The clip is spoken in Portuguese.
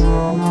Música